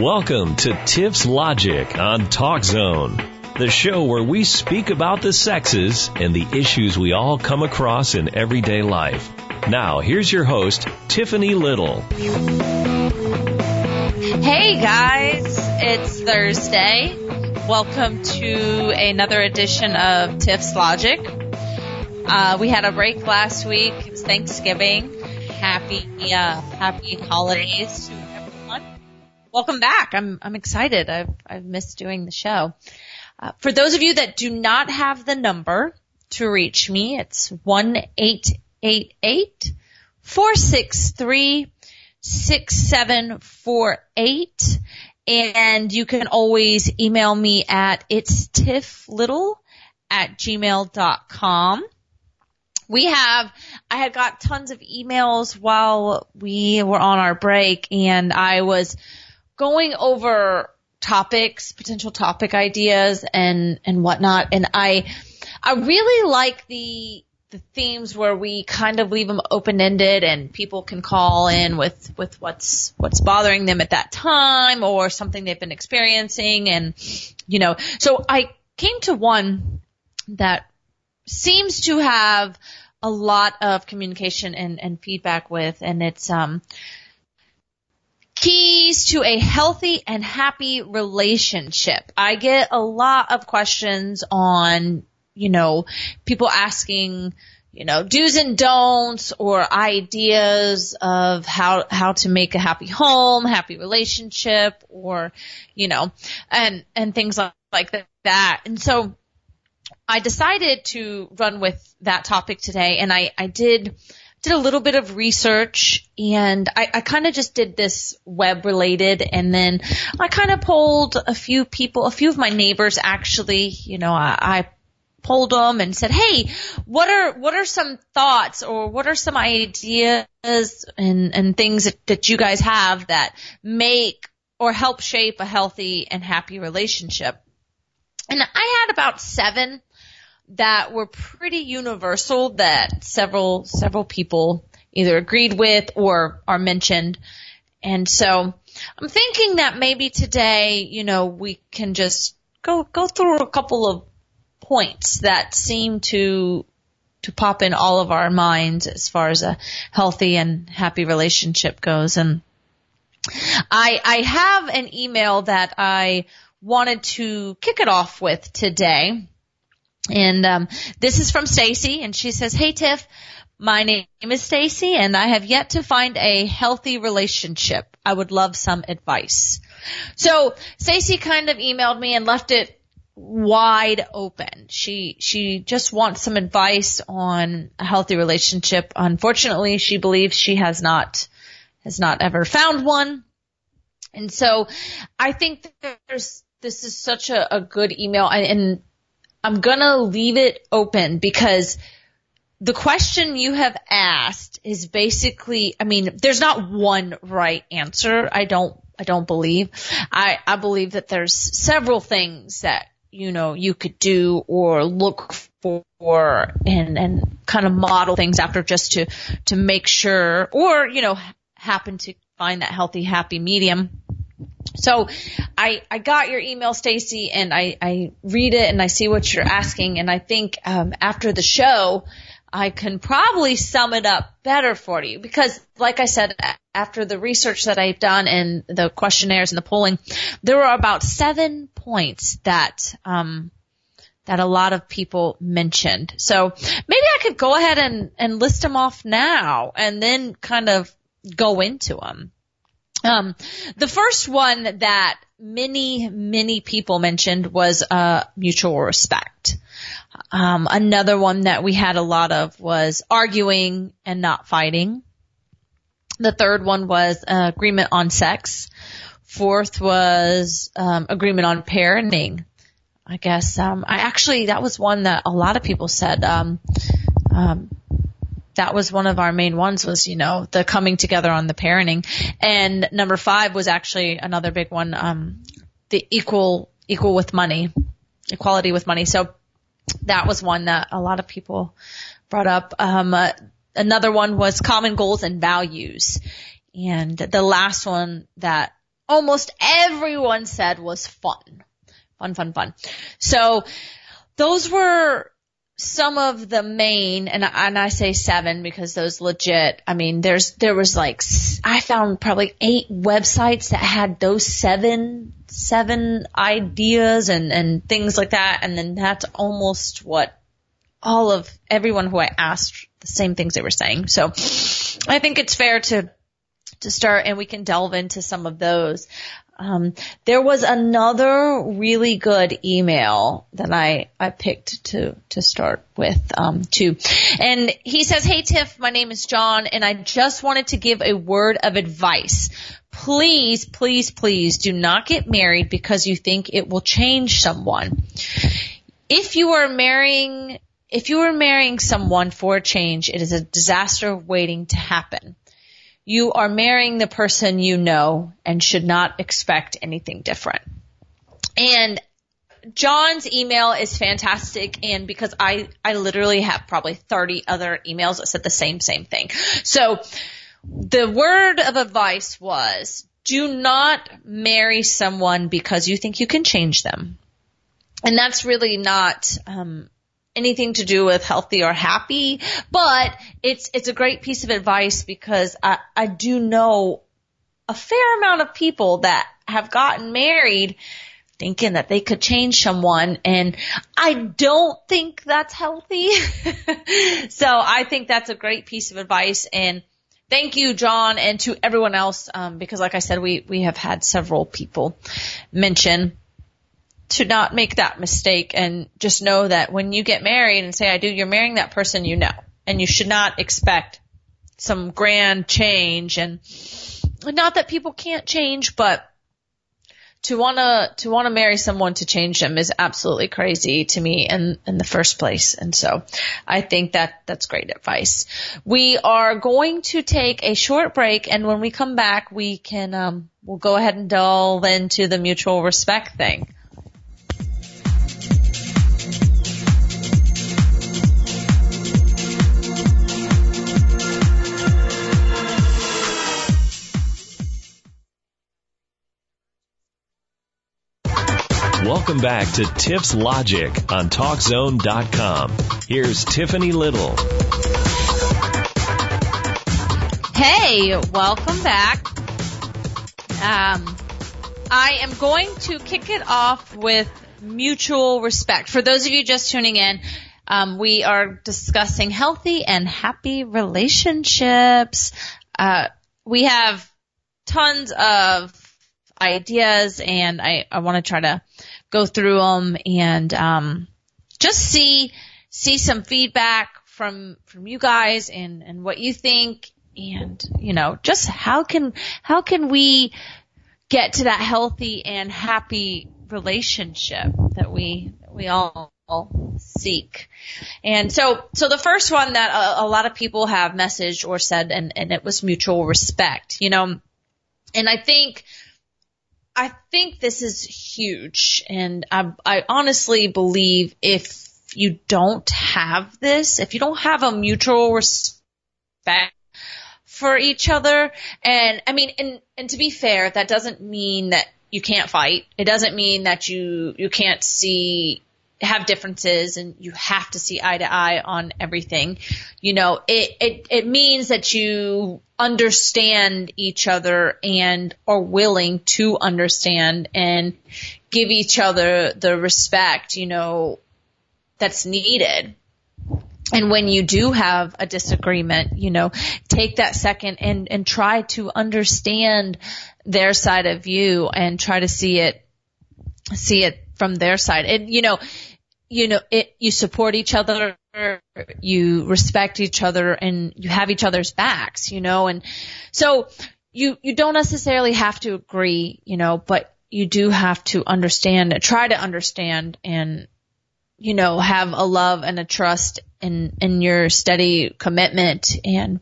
Welcome to Tiff's Logic on Talk Zone, the show where we speak about the sexes and the issues we all come across in everyday life. Now, here's your host, Tiffany Little. Hey guys, it's Thursday. Welcome to another edition of Tiff's Logic. Uh, we had a break last week. It was Thanksgiving. Happy, uh, happy holidays. Welcome back. I'm, I'm excited. I've, I've missed doing the show. Uh, for those of you that do not have the number to reach me, it's one eight eight eight four six three 6748. And you can always email me at it's tifflittle at gmail.com. We have, I had got tons of emails while we were on our break and I was going over topics, potential topic ideas and, and whatnot. And I, I really like the, the themes where we kind of leave them open ended and people can call in with with what's what's bothering them at that time or something they've been experiencing and you know so I came to one that seems to have a lot of communication and, and feedback with and it's um keys to a healthy and happy relationship. I get a lot of questions on you know, people asking, you know, do's and don'ts or ideas of how, how to make a happy home, happy relationship or, you know, and, and things like, like that. And so I decided to run with that topic today and I, I did, did a little bit of research and I, I kind of just did this web related and then I kind of polled a few people, a few of my neighbors actually, you know, I, I polled them and said, "Hey, what are what are some thoughts or what are some ideas and and things that, that you guys have that make or help shape a healthy and happy relationship?" And I had about seven that were pretty universal that several several people either agreed with or are mentioned. And so I'm thinking that maybe today, you know, we can just go go through a couple of points that seem to to pop in all of our minds as far as a healthy and happy relationship goes. And I I have an email that I wanted to kick it off with today. And um, this is from Stacy, and she says, "Hey Tiff, my name is Stacy, and I have yet to find a healthy relationship. I would love some advice." So Stacy kind of emailed me and left it wide open. She she just wants some advice on a healthy relationship. Unfortunately, she believes she has not has not ever found one. And so I think there's this is such a, a good email and, and I'm gonna leave it open because the question you have asked is basically, I mean, there's not one right answer. I don't, I don't believe. I, I believe that there's several things that you know, you could do or look for and, and kind of model things after just to, to make sure or, you know, happen to find that healthy, happy medium. So I, I got your email, Stacy, and I, I read it and I see what you're asking. And I think, um, after the show, I can probably sum it up better for you because like I said, after the research that I've done and the questionnaires and the polling, there were about seven points that, um, that a lot of people mentioned. So maybe I could go ahead and, and list them off now and then kind of go into them. Um, the first one that many, many people mentioned was, uh, mutual respect. Um, another one that we had a lot of was arguing and not fighting. The third one was uh, agreement on sex. Fourth was um, agreement on parenting. I guess um, I actually that was one that a lot of people said. That was one of our main ones was you know the coming together on the parenting, and number five was actually another big one. Um, the equal equal with money, equality with money. So that was one that a lot of people brought up. Um, uh, another one was common goals and values. And the last one that almost everyone said was fun. Fun, fun, fun. So those were some of the main, and, and I say seven because those legit, I mean, there's, there was like, I found probably eight websites that had those seven, seven ideas and, and things like that. And then that's almost what all of everyone who I asked the same things they were saying. So I think it's fair to, to start and we can delve into some of those. Um, there was another really good email that I, I picked to, to start with, um, too. And he says, Hey Tiff, my name is John and I just wanted to give a word of advice. Please, please, please do not get married because you think it will change someone. If you are marrying, if you are marrying someone for a change, it is a disaster waiting to happen. You are marrying the person you know and should not expect anything different. And John's email is fantastic and because I, I literally have probably 30 other emails that said the same, same thing. So the word of advice was do not marry someone because you think you can change them. And that's really not, um, anything to do with healthy or happy, but it's, it's a great piece of advice because I, I do know a fair amount of people that have gotten married thinking that they could change someone and I don't think that's healthy. so I think that's a great piece of advice and thank you, John, and to everyone else, um, because like I said, we, we have had several people mention to not make that mistake and just know that when you get married and say I do, you're marrying that person you know. And you should not expect some grand change and not that people can't change, but to wanna, to wanna marry someone to change them is absolutely crazy to me in, in the first place. And so I think that that's great advice. We are going to take a short break and when we come back, we can, um, we'll go ahead and delve into the mutual respect thing. Welcome back to Tiff's Logic on TalkZone.com. Here's Tiffany Little. Hey, welcome back. Um, I am going to kick it off with mutual respect. For those of you just tuning in, um, we are discussing healthy and happy relationships. Uh, we have tons of ideas and I, I want to try to go through them and, um, just see, see some feedback from, from you guys and, and what you think and, you know, just how can, how can we get to that healthy and happy relationship that we, we all seek. And so, so the first one that a, a lot of people have messaged or said, and, and it was mutual respect, you know, and I think I think this is huge. And I, I honestly believe if you don't have this, if you don't have a mutual respect for each other, and I mean, and, and to be fair, that doesn't mean that you can't fight. It doesn't mean that you, you can't see have differences and you have to see eye to eye on everything. You know, it, it, it means that you understand each other and are willing to understand and give each other the respect, you know, that's needed. And when you do have a disagreement, you know, take that second and, and try to understand their side of view and try to see it, see it from their side. And, you know, you know, it, you support each other, you respect each other and you have each other's backs, you know, and so you, you don't necessarily have to agree, you know, but you do have to understand, try to understand and, you know, have a love and a trust in, in your steady commitment. And,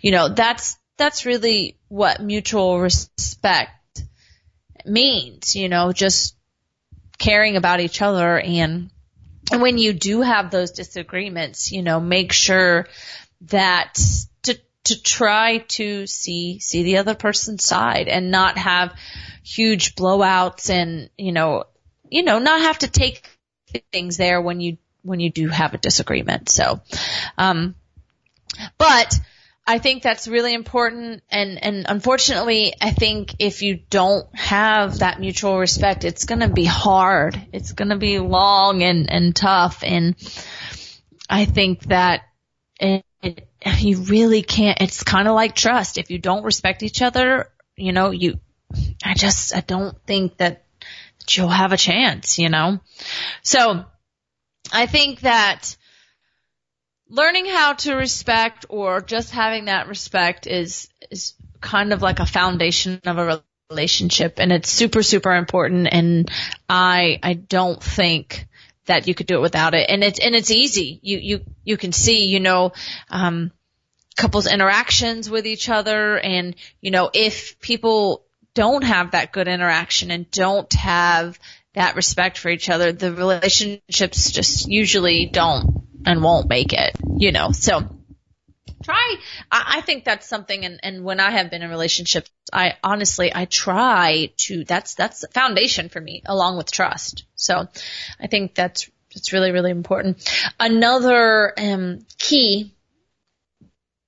you know, that's, that's really what mutual respect means, you know, just caring about each other and when you do have those disagreements, you know, make sure that to to try to see, see the other person's side and not have huge blowouts and, you know, you know, not have to take things there when you, when you do have a disagreement. So, um, but I think that's really important and, and unfortunately I think if you don't have that mutual respect, it's gonna be hard. It's gonna be long and, and tough and I think that it, it, you really can't, it's kind of like trust. If you don't respect each other, you know, you, I just, I don't think that you'll have a chance, you know? So I think that learning how to respect or just having that respect is, is kind of like a foundation of a relationship and it's super, super important. And I, I don't think that you could do it without it. And it's, and it's easy. You, you, you can see, you know, um, couples interactions with each other and, you know, if people don't have that good interaction and don't have that respect for each other, the relationships just usually don't and won't make it, you know, so try, I, I think that's something and, and when I have been in relationships, I honestly, I try to, that's, that's the foundation for me along with trust. So I think that's, that's really, really important. Another, um, key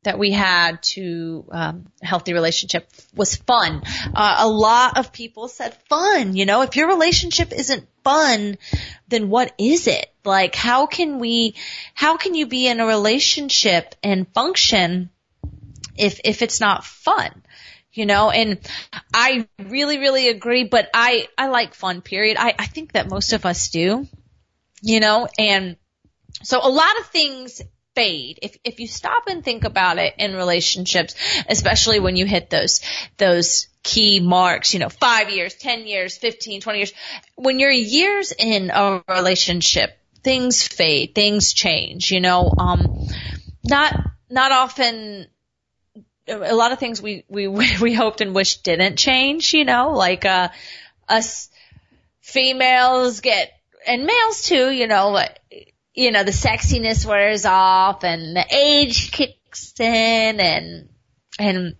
that we had to um, a healthy relationship was fun. Uh, a lot of people said fun. You know, if your relationship isn't fun, then what is it? Like, how can we? How can you be in a relationship and function if if it's not fun? You know, and I really, really agree. But I I like fun. Period. I I think that most of us do. You know, and so a lot of things fade. If if you stop and think about it in relationships, especially when you hit those those key marks, you know, 5 years, 10 years, 15, 20 years, when you're years in a relationship, things fade, things change, you know, um not not often a lot of things we we we hoped and wished didn't change, you know, like uh us females get and males too, you know, you know, the sexiness wears off and the age kicks in and, and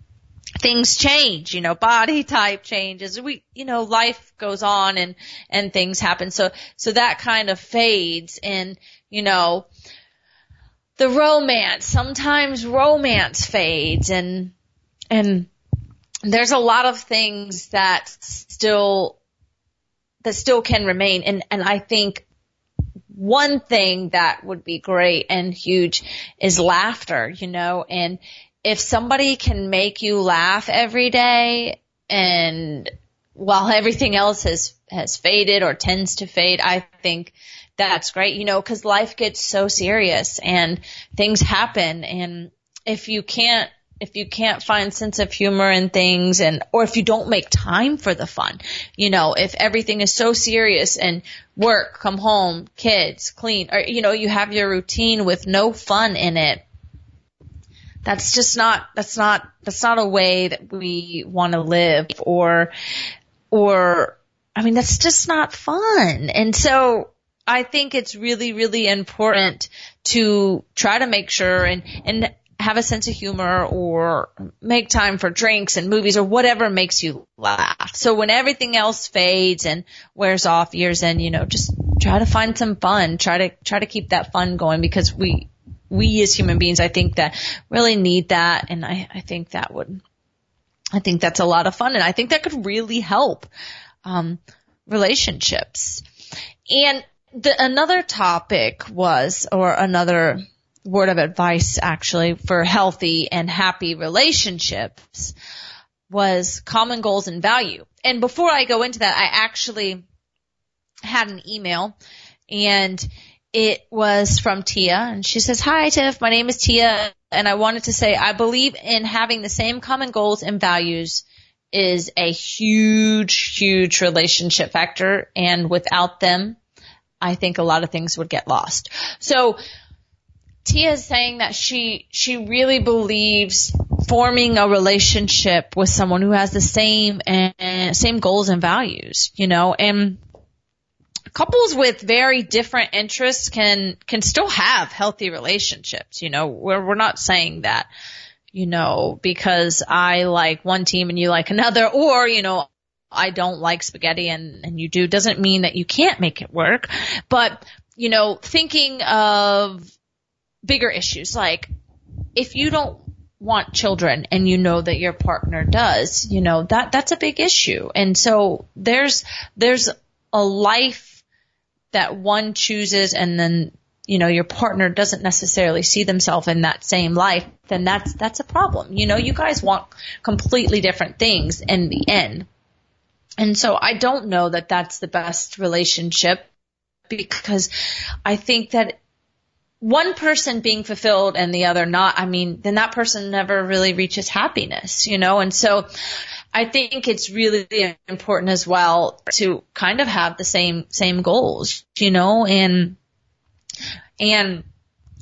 things change, you know, body type changes. We, you know, life goes on and, and things happen. So, so that kind of fades and, you know, the romance, sometimes romance fades and, and there's a lot of things that still, that still can remain. And, and I think one thing that would be great and huge is laughter, you know, and if somebody can make you laugh every day and while everything else has, has faded or tends to fade, I think that's great, you know, cause life gets so serious and things happen and if you can't if you can't find sense of humor in things and or if you don't make time for the fun you know if everything is so serious and work come home kids clean or you know you have your routine with no fun in it that's just not that's not that's not a way that we want to live or or I mean that's just not fun and so I think it's really, really important to try to make sure and, and have a sense of humor or make time for drinks and movies or whatever makes you laugh. So when everything else fades and wears off years in, you know, just try to find some fun. Try to, try to keep that fun going because we, we as human beings, I think that really need that. And I, I think that would, I think that's a lot of fun and I think that could really help, um, relationships. And the, another topic was, or another word of advice actually for healthy and happy relationships was common goals and value. And before I go into that, I actually had an email and it was from Tia and she says, hi Tiff, my name is Tia and I wanted to say I believe in having the same common goals and values is a huge, huge relationship factor and without them, I think a lot of things would get lost. So Tia is saying that she she really believes forming a relationship with someone who has the same and same goals and values, you know, and couples with very different interests can can still have healthy relationships, you know. We're we're not saying that you know, because I like one team and you like another, or, you know, I don't like spaghetti and, and you do doesn't mean that you can't make it work. But, you know, thinking of bigger issues like if you don't want children and you know that your partner does, you know, that, that's a big issue. And so there's, there's a life that one chooses and then, you know, your partner doesn't necessarily see themselves in that same life, then that's, that's a problem. You know, you guys want completely different things in the end. And so I don't know that that's the best relationship because I think that one person being fulfilled and the other not, I mean, then that person never really reaches happiness, you know? And so I think it's really important as well to kind of have the same, same goals, you know, and, and,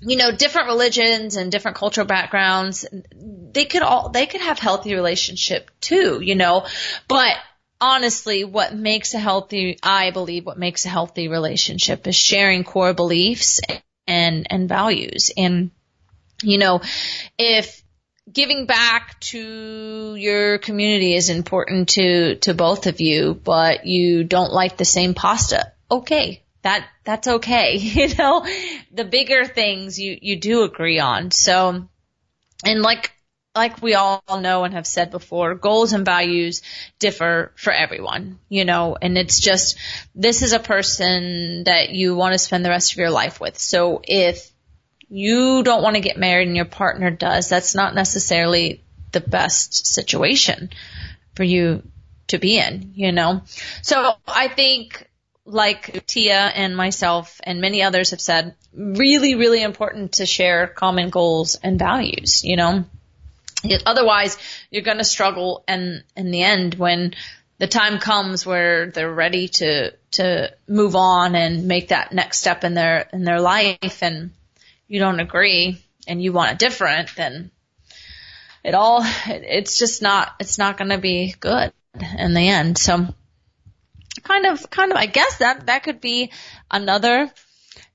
you know, different religions and different cultural backgrounds, they could all, they could have healthy relationship too, you know, but honestly, what makes a healthy, I believe what makes a healthy relationship is sharing core beliefs and, and values. And, you know, if giving back to your community is important to, to both of you, but you don't like the same pasta, okay. That, that's okay. You know, the bigger things you, you do agree on. So, and like, like we all know and have said before, goals and values differ for everyone, you know, and it's just, this is a person that you want to spend the rest of your life with. So if you don't want to get married and your partner does, that's not necessarily the best situation for you to be in, you know? So I think like Tia and myself and many others have said, really, really important to share common goals and values, you know? Otherwise, you're going to struggle, and in the end, when the time comes where they're ready to to move on and make that next step in their in their life, and you don't agree, and you want it different, then it all it's just not it's not going to be good in the end. So, kind of kind of I guess that that could be another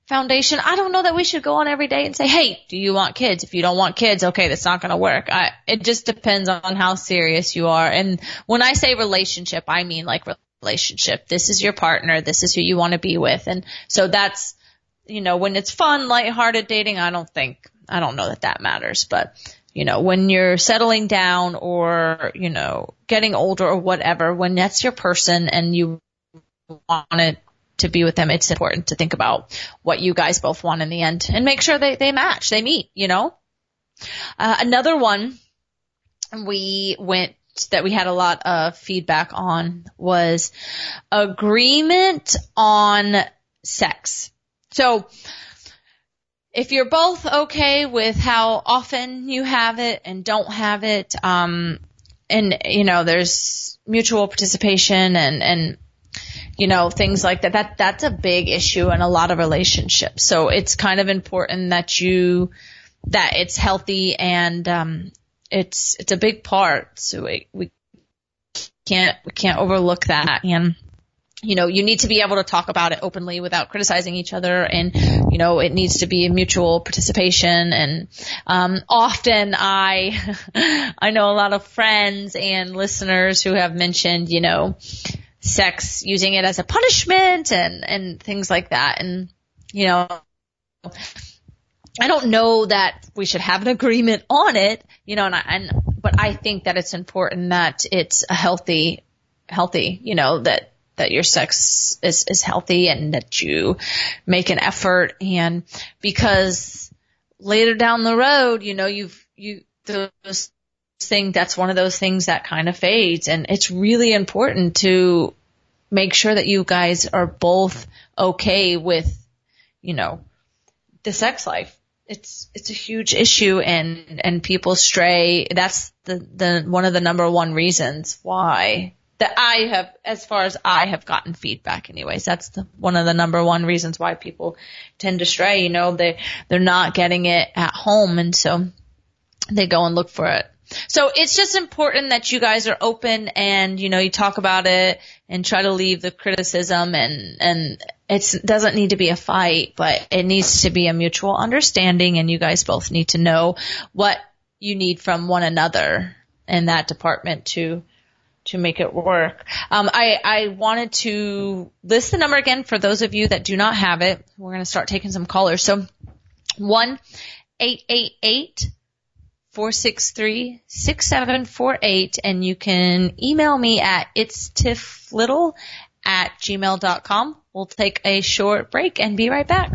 foundation. I don't know that we should go on every day and say, Hey, do you want kids? If you don't want kids, okay, that's not going to work. I, it just depends on how serious you are. And when I say relationship, I mean like relationship. This is your partner. This is who you want to be with. And so that's, you know, when it's fun, lighthearted dating, I don't think, I don't know that that matters, but you know, when you're settling down or, you know, getting older or whatever, when that's your person and you want it to be with them, it's important to think about what you guys both want in the end and make sure they, they match, they meet, you know? Uh, another one we went that we had a lot of feedback on was agreement on sex. So if you're both okay with how often you have it and don't have it, um, and you know, there's mutual participation and, and you know, things like that. That that's a big issue in a lot of relationships. So it's kind of important that you that it's healthy and um it's it's a big part. So we, we can't we can't overlook that and you know, you need to be able to talk about it openly without criticizing each other and, you know, it needs to be a mutual participation and, um, often I, I know a lot of friends and listeners who have mentioned, you know, sex, using it as a punishment and, and things like that. And, you know, I don't know that we should have an agreement on it, you know, and, I, and but I think that it's important that it's a healthy, healthy, you know, that that your sex is is healthy and that you make an effort and because later down the road, you know, you've you those thing that's one of those things that kind of fades and it's really important to make sure that you guys are both okay with, you know, the sex life. It's, it's a huge issue and, and people stray. That's the, the, one of the number one reasons why that I have, as far as I have gotten feedback anyways, that's the, one of the number one reasons why people tend to stray. You know, they, they're not getting it at home and so they go and look for it so it's just important that you guys are open and, you know, you talk about it and try to leave the criticism and, and it doesn't need to be a fight, but it needs to be a mutual understanding and you guys both need to know what you need from one another in that department to to make it work. Um, I, I wanted to list the number again for those of you that do not have it. We're going to start taking some callers. So one eight eight eight four six three six seven four eight, and you can email me at it's tifflittle at gmail.com. We'll take a short break and be right back.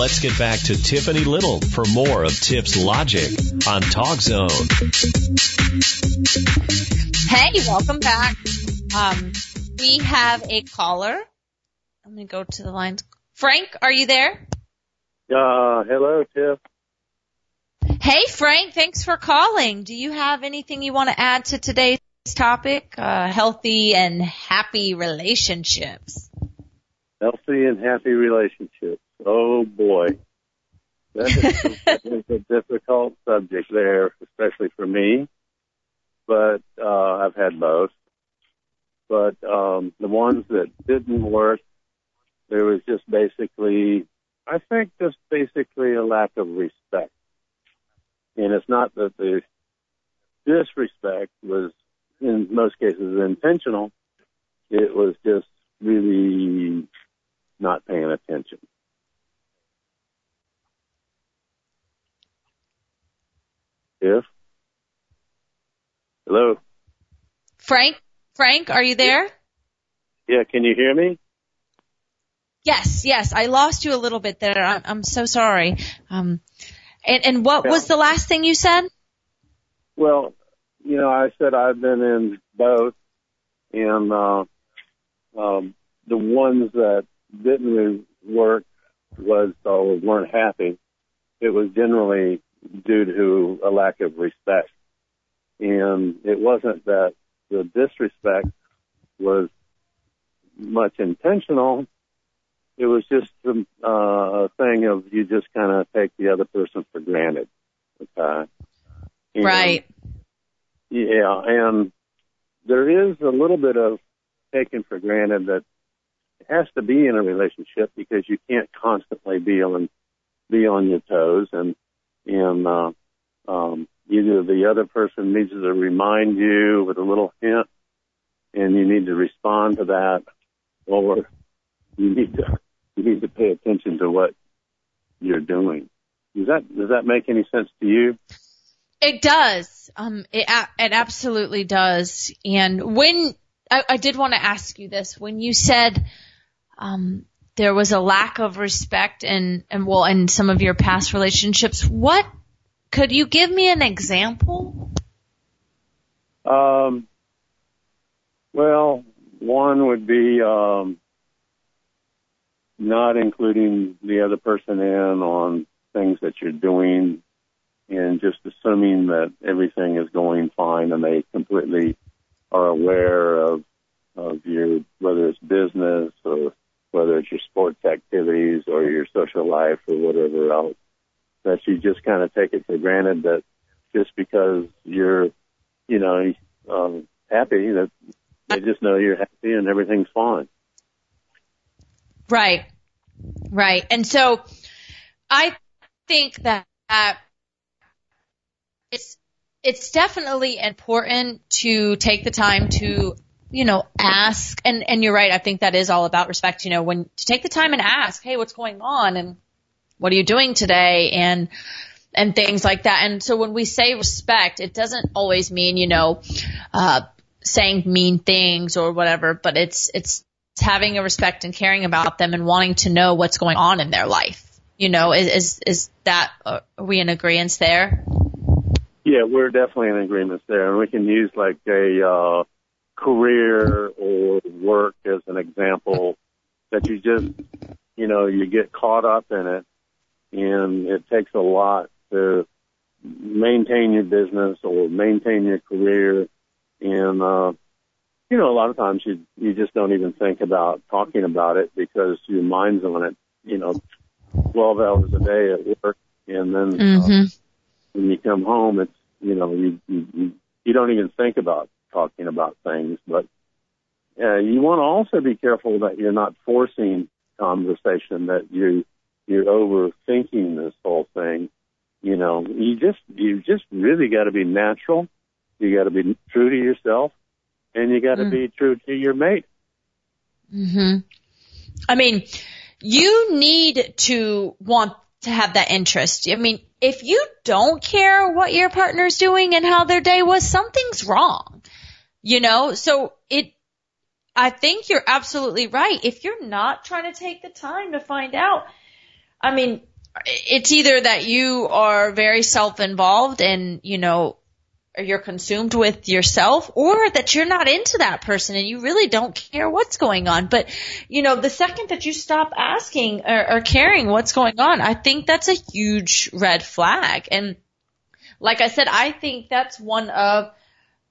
Let's get back to Tiffany Little for more of Tiff's Logic on Talk Zone. Hey, welcome back. Um, we have a caller. I'm going to go to the lines. Frank, are you there? Uh, hello, Tiff. Hey, Frank, thanks for calling. Do you have anything you want to add to today's topic? Uh, healthy and happy relationships. Healthy and happy relationships. Oh boy. That is, that is a difficult subject there, especially for me. But, uh, I've had both. But, um, the ones that didn't work, there was just basically, I think just basically a lack of respect. And it's not that the disrespect was in most cases intentional. It was just really not paying attention. If hello, Frank, Frank, are you there? yeah, can you hear me? Yes, yes. I lost you a little bit there. I'm, I'm so sorry. Um, and, and what was the last thing you said? Well, you know, I said I've been in both, and uh, um, the ones that didn't work was or weren't happy. It was generally due to a lack of respect, and it wasn't that the disrespect was much intentional. It was just uh, a thing of you just kind of take the other person for granted. Okay. And- Right. yeah, and there is a little bit of taken for granted that it has to be in a relationship because you can't constantly be on be on your toes and and uh, um, either the other person needs to remind you with a little hint, and you need to respond to that, or you need to you need to pay attention to what you're doing. Does that does that make any sense to you? It does. Um, it it absolutely does. And when I, I did want to ask you this, when you said um, there was a lack of respect and and well in some of your past relationships, what could you give me an example? Um, well, one would be um, not including the other person in on things that you're doing and just assuming that everything is going fine and they completely are aware of of your whether it's business or whether it's your sports activities or your social life or whatever else that you just kind of take it for granted that just because you're you know um, happy that they just know you're happy and everything's fine. Right. Right. And so I think that uh, it's it's definitely important to take the time to you know ask and and you're right I think that is all about respect you know when to take the time and ask hey what's going on? And what are you doing today? And and things like that. And so when we say respect it doesn't always mean you know uh saying mean things or whatever but it's it's having a respect and caring about them and wanting to know what's going on in their life. You know is is, is that uh, are we in agreement there? Yeah, we're definitely in agreement there, and we can use like a uh, career or work as an example that you just, you know, you get caught up in it, and it takes a lot to maintain your business or maintain your career, and uh, you know, a lot of times you you just don't even think about talking about it because your mind's on it, you know, twelve hours a day at work, and then uh, mhm when you come home, it's you know you you, you don't even think about talking about things, but uh, you want to also be careful that you're not forcing conversation, that you you're overthinking this whole thing. You know, you just you just really got to be natural. You got to be true to yourself, and you got to Mm. be true to your mate. hmm I mean, you need to want to have that interest. I mean, if you don't care what your partner's doing and how their day was, something's wrong. You know, so it, I think you're absolutely right. If you're not trying to take the time to find out, I mean, it's either that you are very self-involved and, you know, you're consumed with yourself or that you're not into that person and you really don't care what's going on. But, you know, the second that you stop asking or, or caring what's going on, I think that's a huge red flag. And like I said, I think that's one of,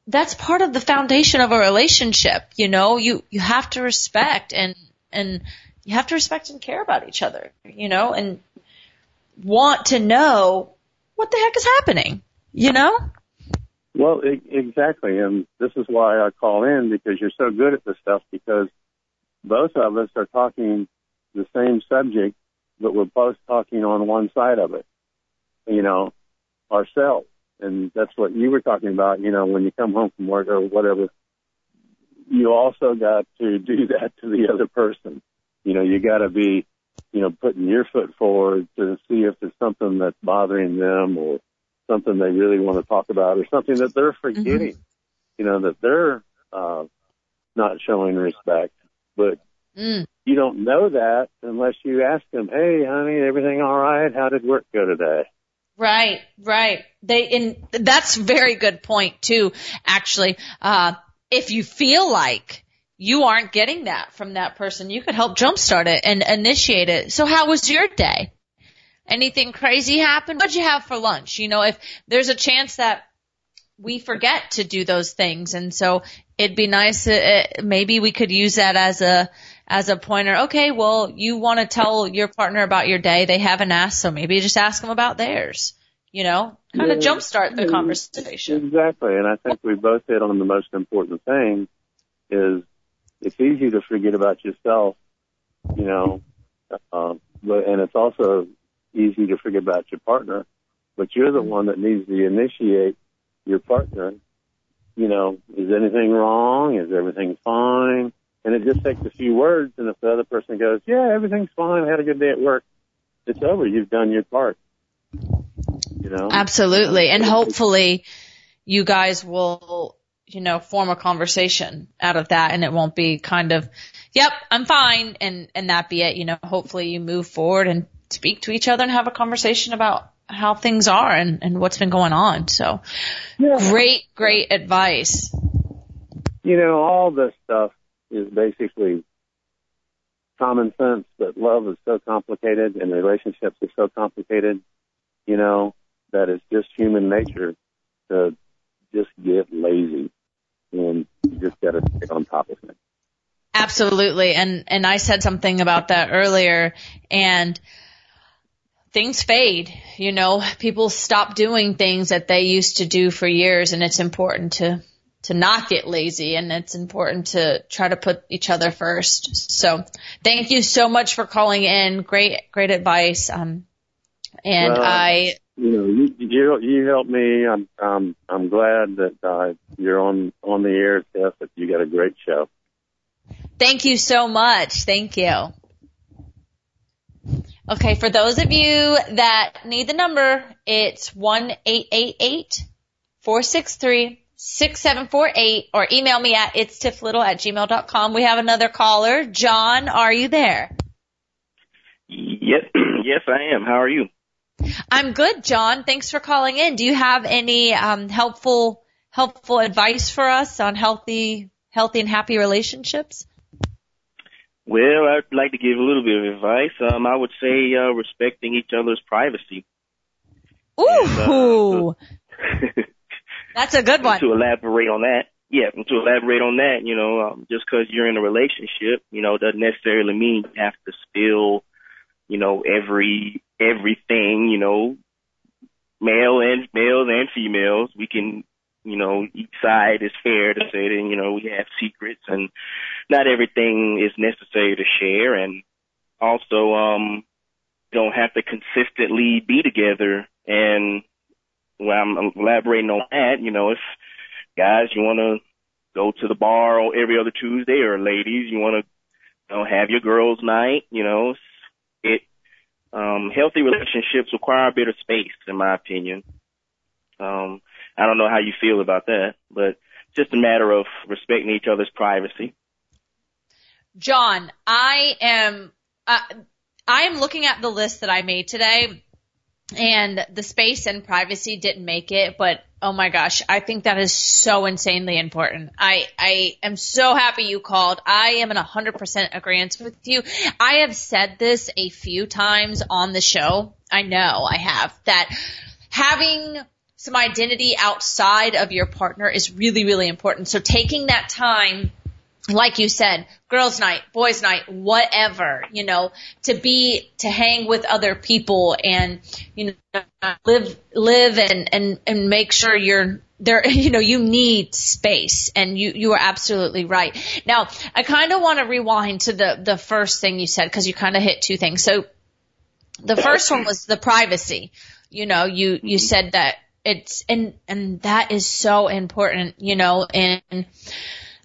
that's part of the foundation of a relationship. You know, you, you have to respect and, and you have to respect and care about each other, you know, and want to know what the heck is happening, you know? Well, e- exactly, and this is why I call in because you're so good at this stuff. Because both of us are talking the same subject, but we're both talking on one side of it. You know, ourselves, and that's what you were talking about. You know, when you come home from work or whatever, you also got to do that to the other person. You know, you got to be, you know, putting your foot forward to see if there's something that's bothering them or something they really want to talk about or something that they're forgetting, you know, that they're uh, not showing respect. But Mm. you don't know that unless you ask them, hey, honey, everything all right? How did work go today? Right, right. They, and that's very good point too, actually. Uh, if you feel like you aren't getting that from that person, you could help jumpstart it and initiate it. So how was your day? Anything crazy happen? What'd you have for lunch? You know, if there's a chance that we forget to do those things. And so it'd be nice, uh, maybe we could use that as a, as a pointer. Okay, well, you want to tell your partner about your day. They haven't asked, so maybe just ask them about theirs. You know, kind of Yeah. jumpstart the conversation. Exactly. And I think we both hit on the most important thing is it's easy to forget about yourself, you know, um, but, and it's also easy to forget about your partner, but you're the one that needs to initiate your partner. You know, is anything wrong? Is everything fine? And it just takes a few words. And if the other person goes, yeah, everything's fine. I had a good day at work. It's over. You've done your part. You know? Absolutely. And hopefully you guys will, you know, form a conversation out of that and it won't be kind of, yep, I'm fine and, and that be it. You know, hopefully you move forward and speak to each other and have a conversation about how things are and, and what's been going on. So great, great advice. you know, all this stuff is basically common sense, but love is so complicated and relationships are so complicated, you know, that it's just human nature to just get lazy and you just got to stay on top of things. Absolutely. And, and I said something about that earlier and things fade, you know, people stop doing things that they used to do for years and it's important to, to not get lazy and it's important to try to put each other first. So thank you so much for calling in. Great, great advice. Um, and Well, I, You know, you you, you helped me. I'm um I'm glad that uh, you're on on the air, Steph. That you got a great show. Thank you so much. Thank you. Okay, for those of you that need the number, it's one eight eight eight four six three six seven four eight, or email me at it's little at gmail dot com. We have another caller. John, are you there? Yes, yes, I am. How are you? I'm good, John. Thanks for calling in. Do you have any um, helpful helpful advice for us on healthy healthy and happy relationships? Well, I'd like to give a little bit of advice. Um, I would say uh, respecting each other's privacy. Ooh, that's a good one. to elaborate on that, yeah, and to elaborate on that, you know, um, just because you're in a relationship, you know, doesn't necessarily mean you have to spill, you know, every everything, you know, male and males and females, we can, you know, each side is fair to say that, you know, we have secrets and not everything is necessary to share. And also, um, don't have to consistently be together. And when I'm elaborating on that, you know, if guys, you want to go to the bar every other Tuesday or ladies, you want to, you know, have your girls night, you know, it, um, healthy relationships require a bit of space, in my opinion. Um, I don't know how you feel about that, but just a matter of respecting each other's privacy. John, I am, uh, I am looking at the list that I made today and the space and privacy didn't make it, but oh my gosh, I think that is so insanely important. I, I am so happy you called. I am in a hundred percent agreement with you. I have said this a few times on the show. I know I have that having some identity outside of your partner is really, really important. So taking that time like you said, girls night, boys night, whatever, you know, to be, to hang with other people and, you know, live, live and, and, and make sure you're there, you know, you need space and you, you are absolutely right. Now, I kind of want to rewind to the, the first thing you said because you kind of hit two things. So the first one was the privacy. You know, you, you mm-hmm. said that it's, and, and that is so important, you know, and,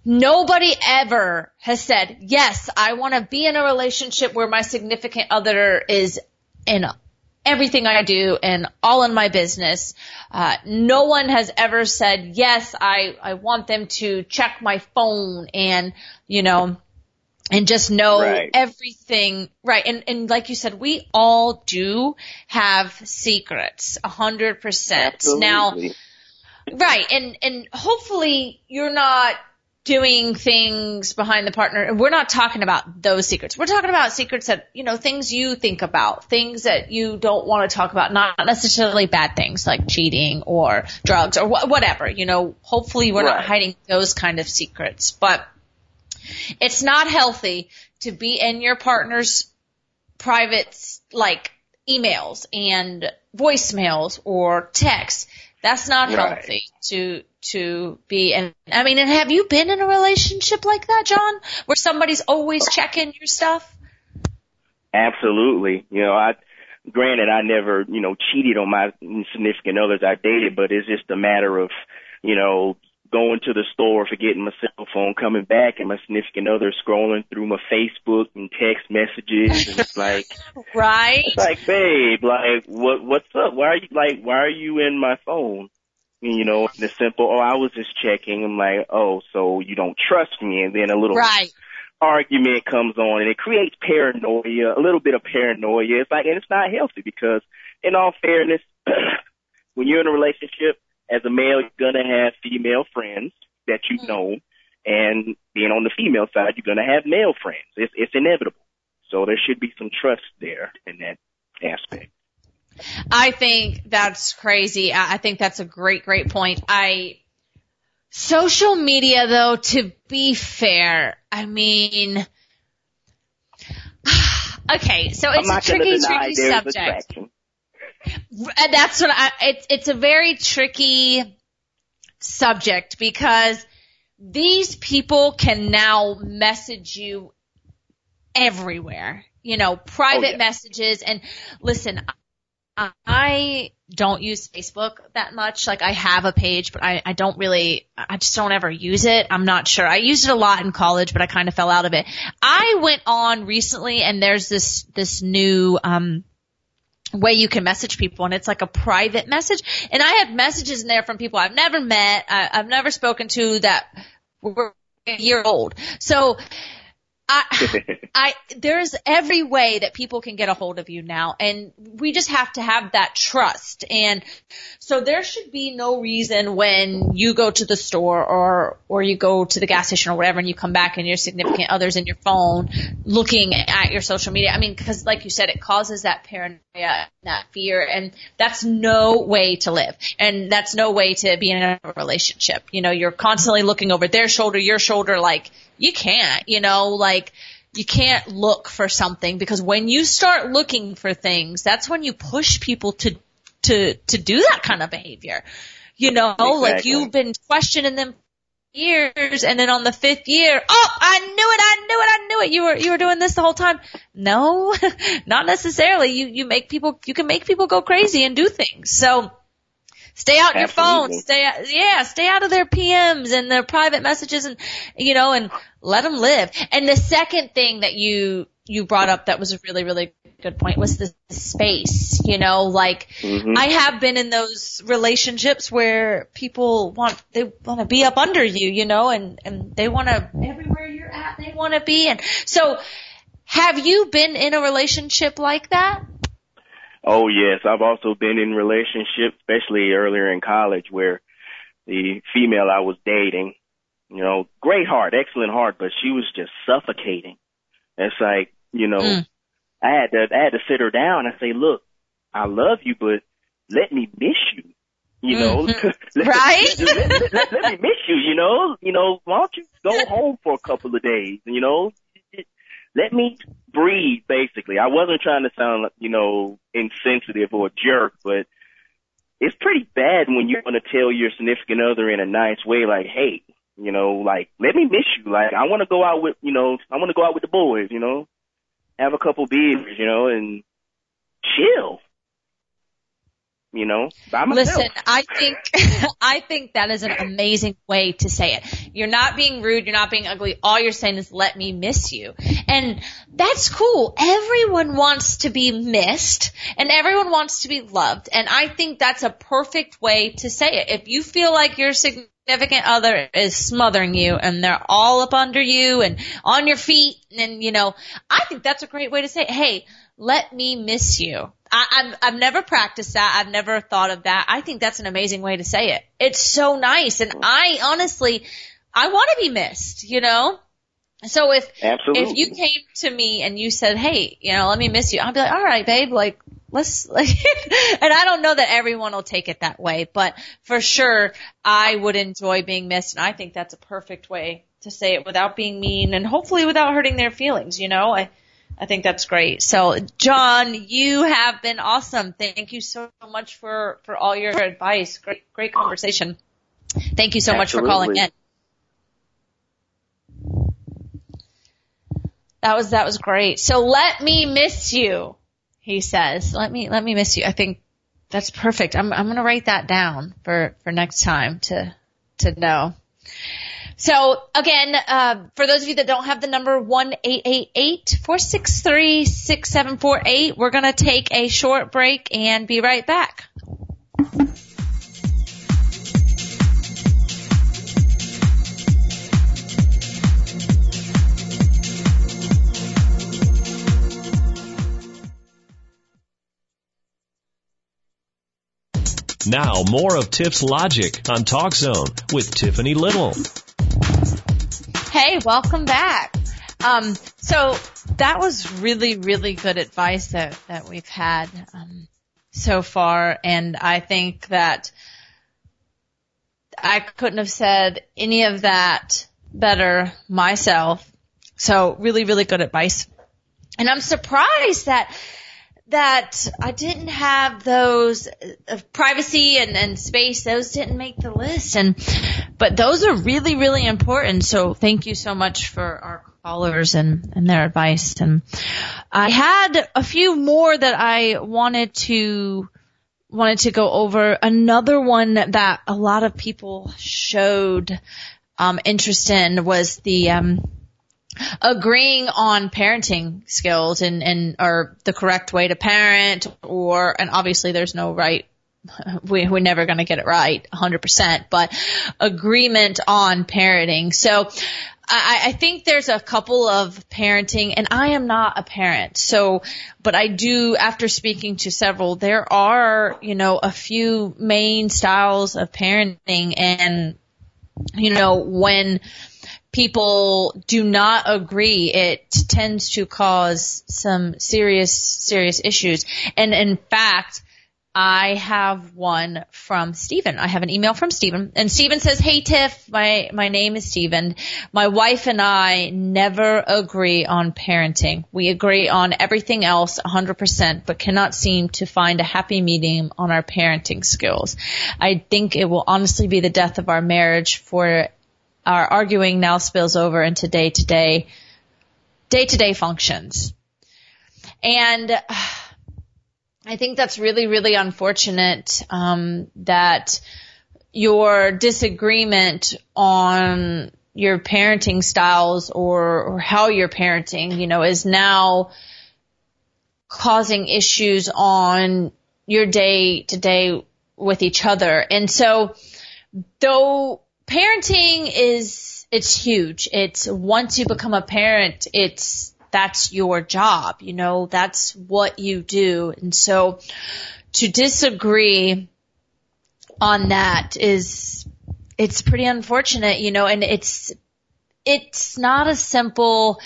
Nobody ever has said, yes, I want to be in a relationship where my significant other is in everything I do and all in my business. Uh, no one has ever said, yes, I, I want them to check my phone and, you know, and just know right. everything. Right. And, and like you said, we all do have secrets, a hundred percent. Now, right. And, and hopefully you're not doing things behind the partner. We're not talking about those secrets. We're talking about secrets that, you know, things you think about, things that you don't want to talk about, not necessarily bad things like cheating or drugs or wh- whatever, you know, hopefully we're right. not hiding those kind of secrets, but it's not healthy to be in your partner's private, like emails and voicemails or texts. That's not right. healthy to to be and I mean and have you been in a relationship like that, John? Where somebody's always checking your stuff? Absolutely. You know, I granted I never, you know, cheated on my significant others I dated, but it's just a matter of, you know, going to the store, forgetting my cell phone, coming back, and my significant other scrolling through my Facebook and text messages. And it's like, right? It's like, babe, like, what, what's up? Why are you like, why are you in my phone? you know, the simple, oh, I was just checking. I'm like, oh, so you don't trust me. And then a little right. argument comes on and it creates paranoia, a little bit of paranoia. It's like, and it's not healthy because in all fairness, when you're in a relationship as a male, you're going to have female friends that you mm-hmm. know. And being on the female side, you're going to have male friends. It's, it's inevitable. So there should be some trust there in that aspect. I think that's crazy. I think that's a great, great point. I, social media though, to be fair, I mean, okay, so it's a tricky, tricky subject. That's what I, it's, it's a very tricky subject because these people can now message you everywhere you know, private oh, yeah. messages and listen, I don't use Facebook that much. Like I have a page, but I, I don't really, I just don't ever use it. I'm not sure. I used it a lot in college, but I kind of fell out of it. I went on recently and there's this, this new, um, way you can message people and it's like a private message. And I have messages in there from people I've never met, I, I've never spoken to that were a year old. So I, I, there's every way that people can get a hold of you now and we just have to have that trust. And so there should be no reason when you go to the store or, or you go to the gas station or whatever and you come back and your significant others in your phone looking at your social media. I mean, cause like you said, it causes that paranoia, that fear and that's no way to live. And that's no way to be in a relationship. You know, you're constantly looking over their shoulder, your shoulder, like, you can't, you know, like you can't look for something because when you start looking for things, that's when you push people to to, to do that kind of behavior. You know, Exactly. like you've been questioning them years and then on the fifth year, oh, I knew it, I knew it, I knew it. You were, you were doing this the whole time. No, not necessarily. You, you make people, you can make people go crazy and do things. So stay out your phone, Absolutely. stay, out- yeah, stay out of their PMs and their private messages and, you know, and let them live. And the second thing that you, you brought up that was a really, really good point was the space, you know, like, Mhm. I have been in those relationships where people want they want to be up under you, you know, and and they want to everywhere you're at, they want to be. And so, have you been in a relationship like that? Oh yes, I've also been in relationships, especially earlier in college, where the female I was dating, you know, great heart, excellent heart, but she was just suffocating. It's like, you know, Mm. I had to, I had to sit her down and say, look, I love you, but let me miss you. You know, Mhm. let, Right? let, let- let- let me miss you. You know, you know, why don't you go home for a couple of days? You know, let me breathe. Basically, I wasn't trying to sound, you know, insensitive or a jerk, but it's pretty bad when you want to tell your significant other in a nice way, like, hey, you know, like, let me miss you. Like, I want to go out with, you know, I want to go out with the boys, you know, have a couple beers, you know, and chill. You know, by myself. Listen, I think I think that is an amazing way to say it. You're not being rude, you're not being ugly. All you're saying is let me miss you. And that's cool. Everyone wants to be missed and everyone wants to be loved. And I think that's a perfect way to say it. If you feel like your significant other is smothering you and they're all up under you and on your feet and you know, I think that's a great way to say, hey, let me miss you. I, I've, I've never practiced that. I've never thought of that. I think that's an amazing way to say it. It's so nice. And I honestly, I want to be missed, you know? So if, Absolutely. if you came to me and you said, Hey, you know, let me miss you, I'd be like, all right, babe, like, let's, like, and I don't know that everyone will take it that way, but for sure, I would enjoy being missed. And I think that's a perfect way to say it without being mean and hopefully without hurting their feelings, you know? I, I think that's great. So, John, you have been awesome. Thank you so much for, for all your advice. Great, great conversation. Thank you so much for calling in. That was, that was great. So let me miss you, he says. Let me, let me miss you. I think that's perfect. I'm, I'm going to write that down for, for next time to, to know. So again, uh, for those of you that don't have the number one eight eight eight four six three six seven four eight, we're gonna take a short break and be right back. Now, more of Tiff's Logic on Talk Zone with Tiffany Little. Hey, welcome back. Um, so that was really, really good advice that, that we've had, um, so far. And I think that I couldn't have said any of that better myself. So really, really good advice. And I'm surprised that that I didn't have those uh, privacy and, and space. Those didn't make the list. And, but those are really, really important. So thank you so much for our callers and, and their advice. And I had a few more that I wanted to, wanted to go over. Another one that a lot of people showed, um, interest in was the, um, agreeing on parenting skills and, and or the correct way to parent or and obviously there's no right we, we're never going to get it right 100% but agreement on parenting so I, I think there's a couple of parenting and I am not a parent so but I do after speaking to several there are you know a few main styles of parenting and you know when people do not agree, it tends to cause some serious, serious issues. And in fact, I have one from Stephen. I have an email from Stephen and Stephen says, Hey Tiff, my, my name is Stephen. My wife and I never agree on parenting. We agree on everything else 100%, but cannot seem to find a happy medium on our parenting skills. I think it will honestly be the death of our marriage for our arguing now spills over into day to day, day to day functions. And, uh, I think that's really, really unfortunate um, that your disagreement on your parenting styles or, or how you're parenting, you know, is now causing issues on your day to day with each other. And so though parenting is, it's huge. It's once you become a parent, it's that's your job, you know, that's what you do. And so to disagree on that is, it's pretty unfortunate, you know, and it's, it's not a simple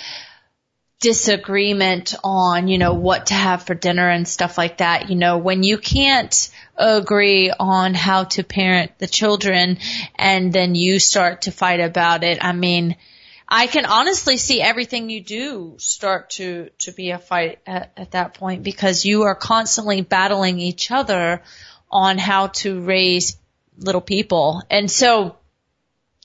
disagreement on, you know, what to have for dinner and stuff like that. You know, when you can't agree on how to parent the children and then you start to fight about it, I mean, I can honestly see everything you do start to, to be a fight at, at that point because you are constantly battling each other on how to raise little people. And so,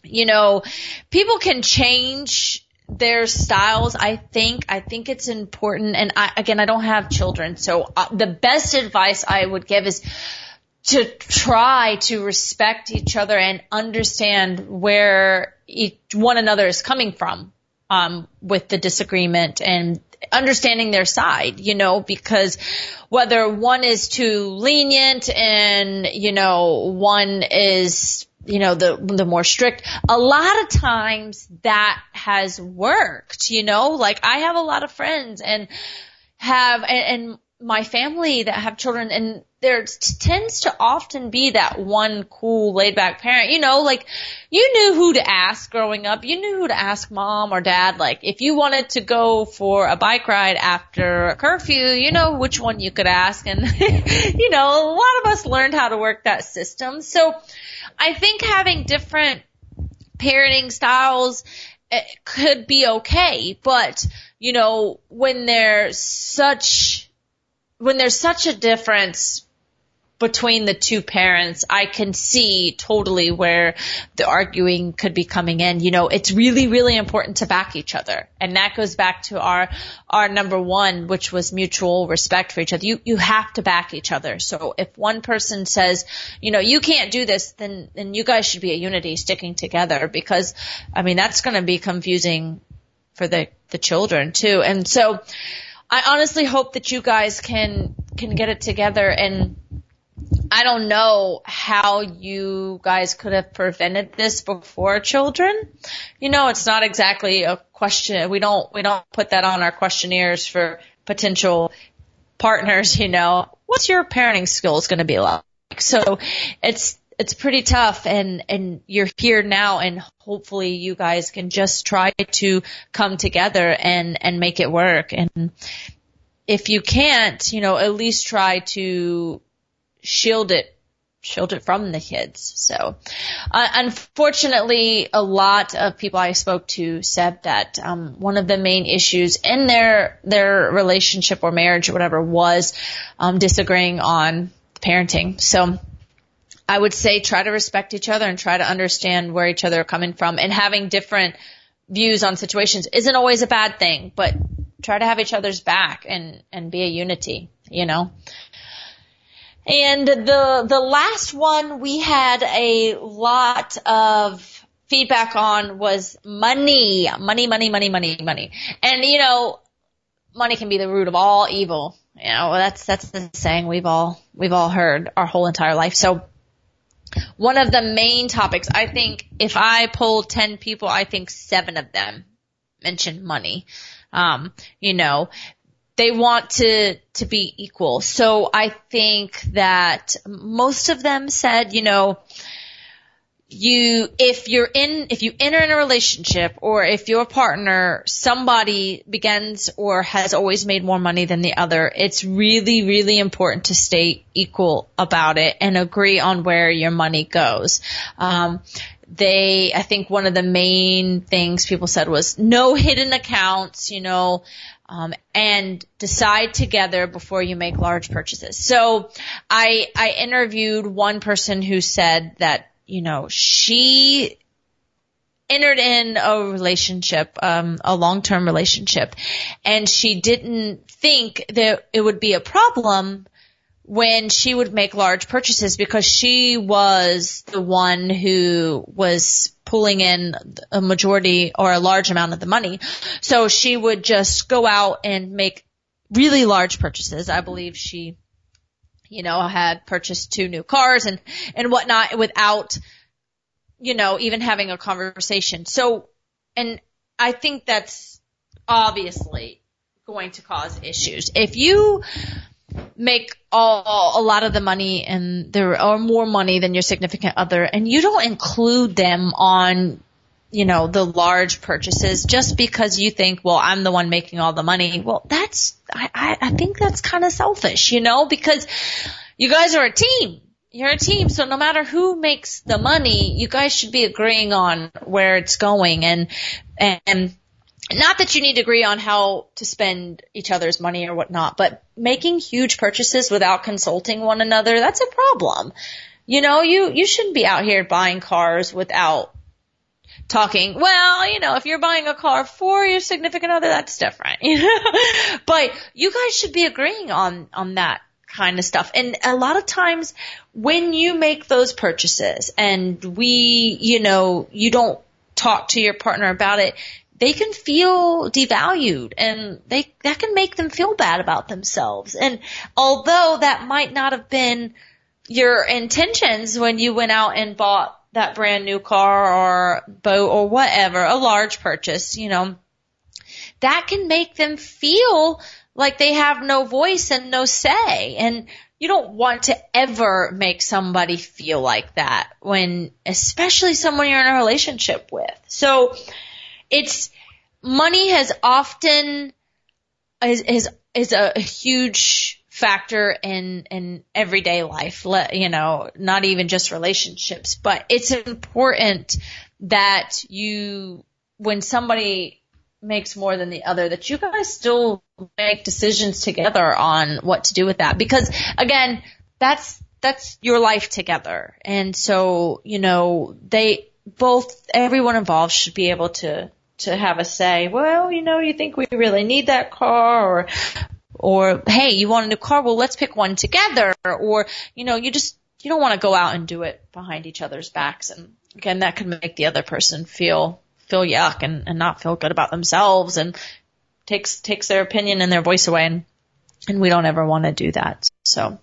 you know, people can change their styles. I think, I think it's important. And I, again, I don't have children. So uh, the best advice I would give is to try to respect each other and understand where each, one another is coming from um, with the disagreement and understanding their side, you know, because whether one is too lenient and, you know, one is, you know, the, the more strict, a lot of times that has worked, you know, like I have a lot of friends and have, and, and my family that have children and there tends to often be that one cool laid back parent, you know, like you knew who to ask growing up. You knew who to ask mom or dad. Like if you wanted to go for a bike ride after curfew, you know which one you could ask. And, you know, a lot of us learned how to work that system. So I think having different parenting styles eh, could be okay, but you know, when there's such when there's such a difference between the two parents, I can see totally where the arguing could be coming in. You know, it's really, really important to back each other. And that goes back to our, our number one, which was mutual respect for each other. You, you have to back each other. So if one person says, you know, you can't do this, then, then you guys should be a unity sticking together because, I mean, that's going to be confusing for the, the children too. And so, I honestly hope that you guys can can get it together and I don't know how you guys could have prevented this before children. You know, it's not exactly a question. We don't we don't put that on our questionnaires for potential partners, you know. What's your parenting skills going to be like? So it's it's pretty tough and and you're here now and hopefully you guys can just try to come together and and make it work and if you can't you know at least try to shield it shield it from the kids. So, uh, unfortunately, a lot of people I spoke to said that um, one of the main issues in their their relationship or marriage or whatever was um, disagreeing on parenting. So, I would say try to respect each other and try to understand where each other are coming from and having different views on situations isn't always a bad thing, but try to have each other's back and, and be a unity, you know? And the, the last one we had a lot of feedback on was money, money, money, money, money, money. And you know, money can be the root of all evil. You know, that's, that's the saying we've all, we've all heard our whole entire life. So one of the main topics. I think if I polled 10 people, I think seven of them mentioned money. Um, you know, they want to, to be equal. So I think that most of them said, you know, you if you're in if you enter in a relationship or if your partner somebody begins or has always made more money than the other it's really really important to stay equal about it and agree on where your money goes. Um, they i think one of the main things people said was no hidden accounts you know um, and decide together before you make large purchases. So i i interviewed one person who said that you know, she entered in a relationship, um, a long-term relationship, and she didn't think that it would be a problem when she would make large purchases because she was the one who was pulling in a majority or a large amount of the money. So she would just go out and make really large purchases. I believe she you know, had purchased two new cars and, and whatnot without, you know, even having a conversation. So, and I think that's obviously going to cause issues. If you make all, a lot of the money and there are more money than your significant other and you don't include them on you know, the large purchases just because you think, well, I'm the one making all the money. Well, that's, I, I, think that's kind of selfish, you know, because you guys are a team. You're a team, so no matter who makes the money, you guys should be agreeing on where it's going and, and not that you need to agree on how to spend each other's money or whatnot, but making huge purchases without consulting one another, that's a problem. You know, you, you shouldn't be out here buying cars without talking, well, you know, if you're buying a car for your significant other, that's different, you know, but you guys should be agreeing on, on that kind of stuff. And a lot of times when you make those purchases and we, you know, you don't talk to your partner about it, they can feel devalued and they, that can make them feel bad about themselves. And although that might not have been your intentions when you went out and bought that brand new car or boat or whatever, a large purchase, you know, that can make them feel like they have no voice and no say. And you don't want to ever make somebody feel like that when, especially someone you're in a relationship with. So it's, money has often, is, is, is a huge factor in in everyday life you know not even just relationships but it's important that you when somebody makes more than the other that you guys still make decisions together on what to do with that. Because again that's that's your life together. And so you know they both everyone involved should be able to to have a say, well, you know, you think we really need that car or or, hey, you want a new car? Well, let's pick one together. Or, you know, you just, you don't want to go out and do it behind each other's backs. And again, that could make the other person feel, feel yuck and, and not feel good about themselves and takes, takes their opinion and their voice away. And, and we don't ever want to do that. So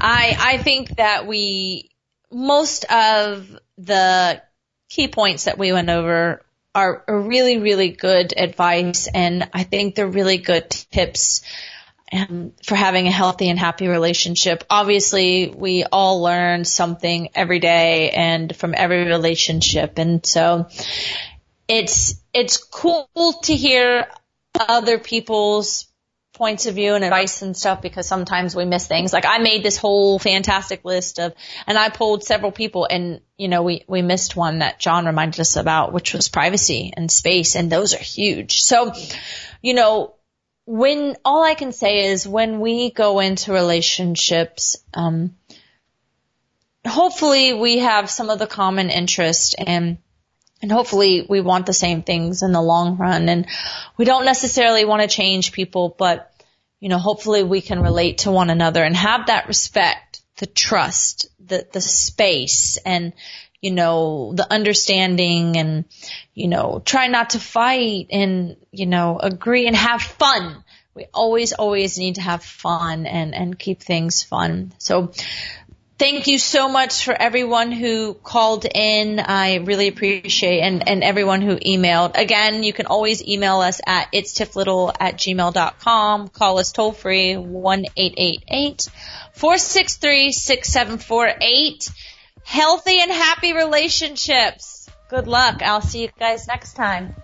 I, I think that we, most of the key points that we went over are, are really, really good advice. And I think they're really good tips and for having a healthy and happy relationship. Obviously, we all learn something every day and from every relationship. And so it's, it's cool to hear other people's points of view and advice and stuff because sometimes we miss things. Like I made this whole fantastic list of, and I pulled several people and, you know, we, we missed one that John reminded us about, which was privacy and space. And those are huge. So, you know, when all I can say is when we go into relationships, um, hopefully we have some of the common interest and and hopefully we want the same things in the long run. And we don't necessarily want to change people but you know hopefully we can relate to one another and have that respect the trust the the space and you know, the understanding and, you know, try not to fight and, you know, agree and have fun. We always, always need to have fun and, and keep things fun. So thank you so much for everyone who called in. I really appreciate and, and everyone who emailed. Again, you can always email us at it's little at gmail.com. Call us toll free one eight eight eight four six three six seven four eight healthy and happy relationships. Good luck. I'll see you guys next time.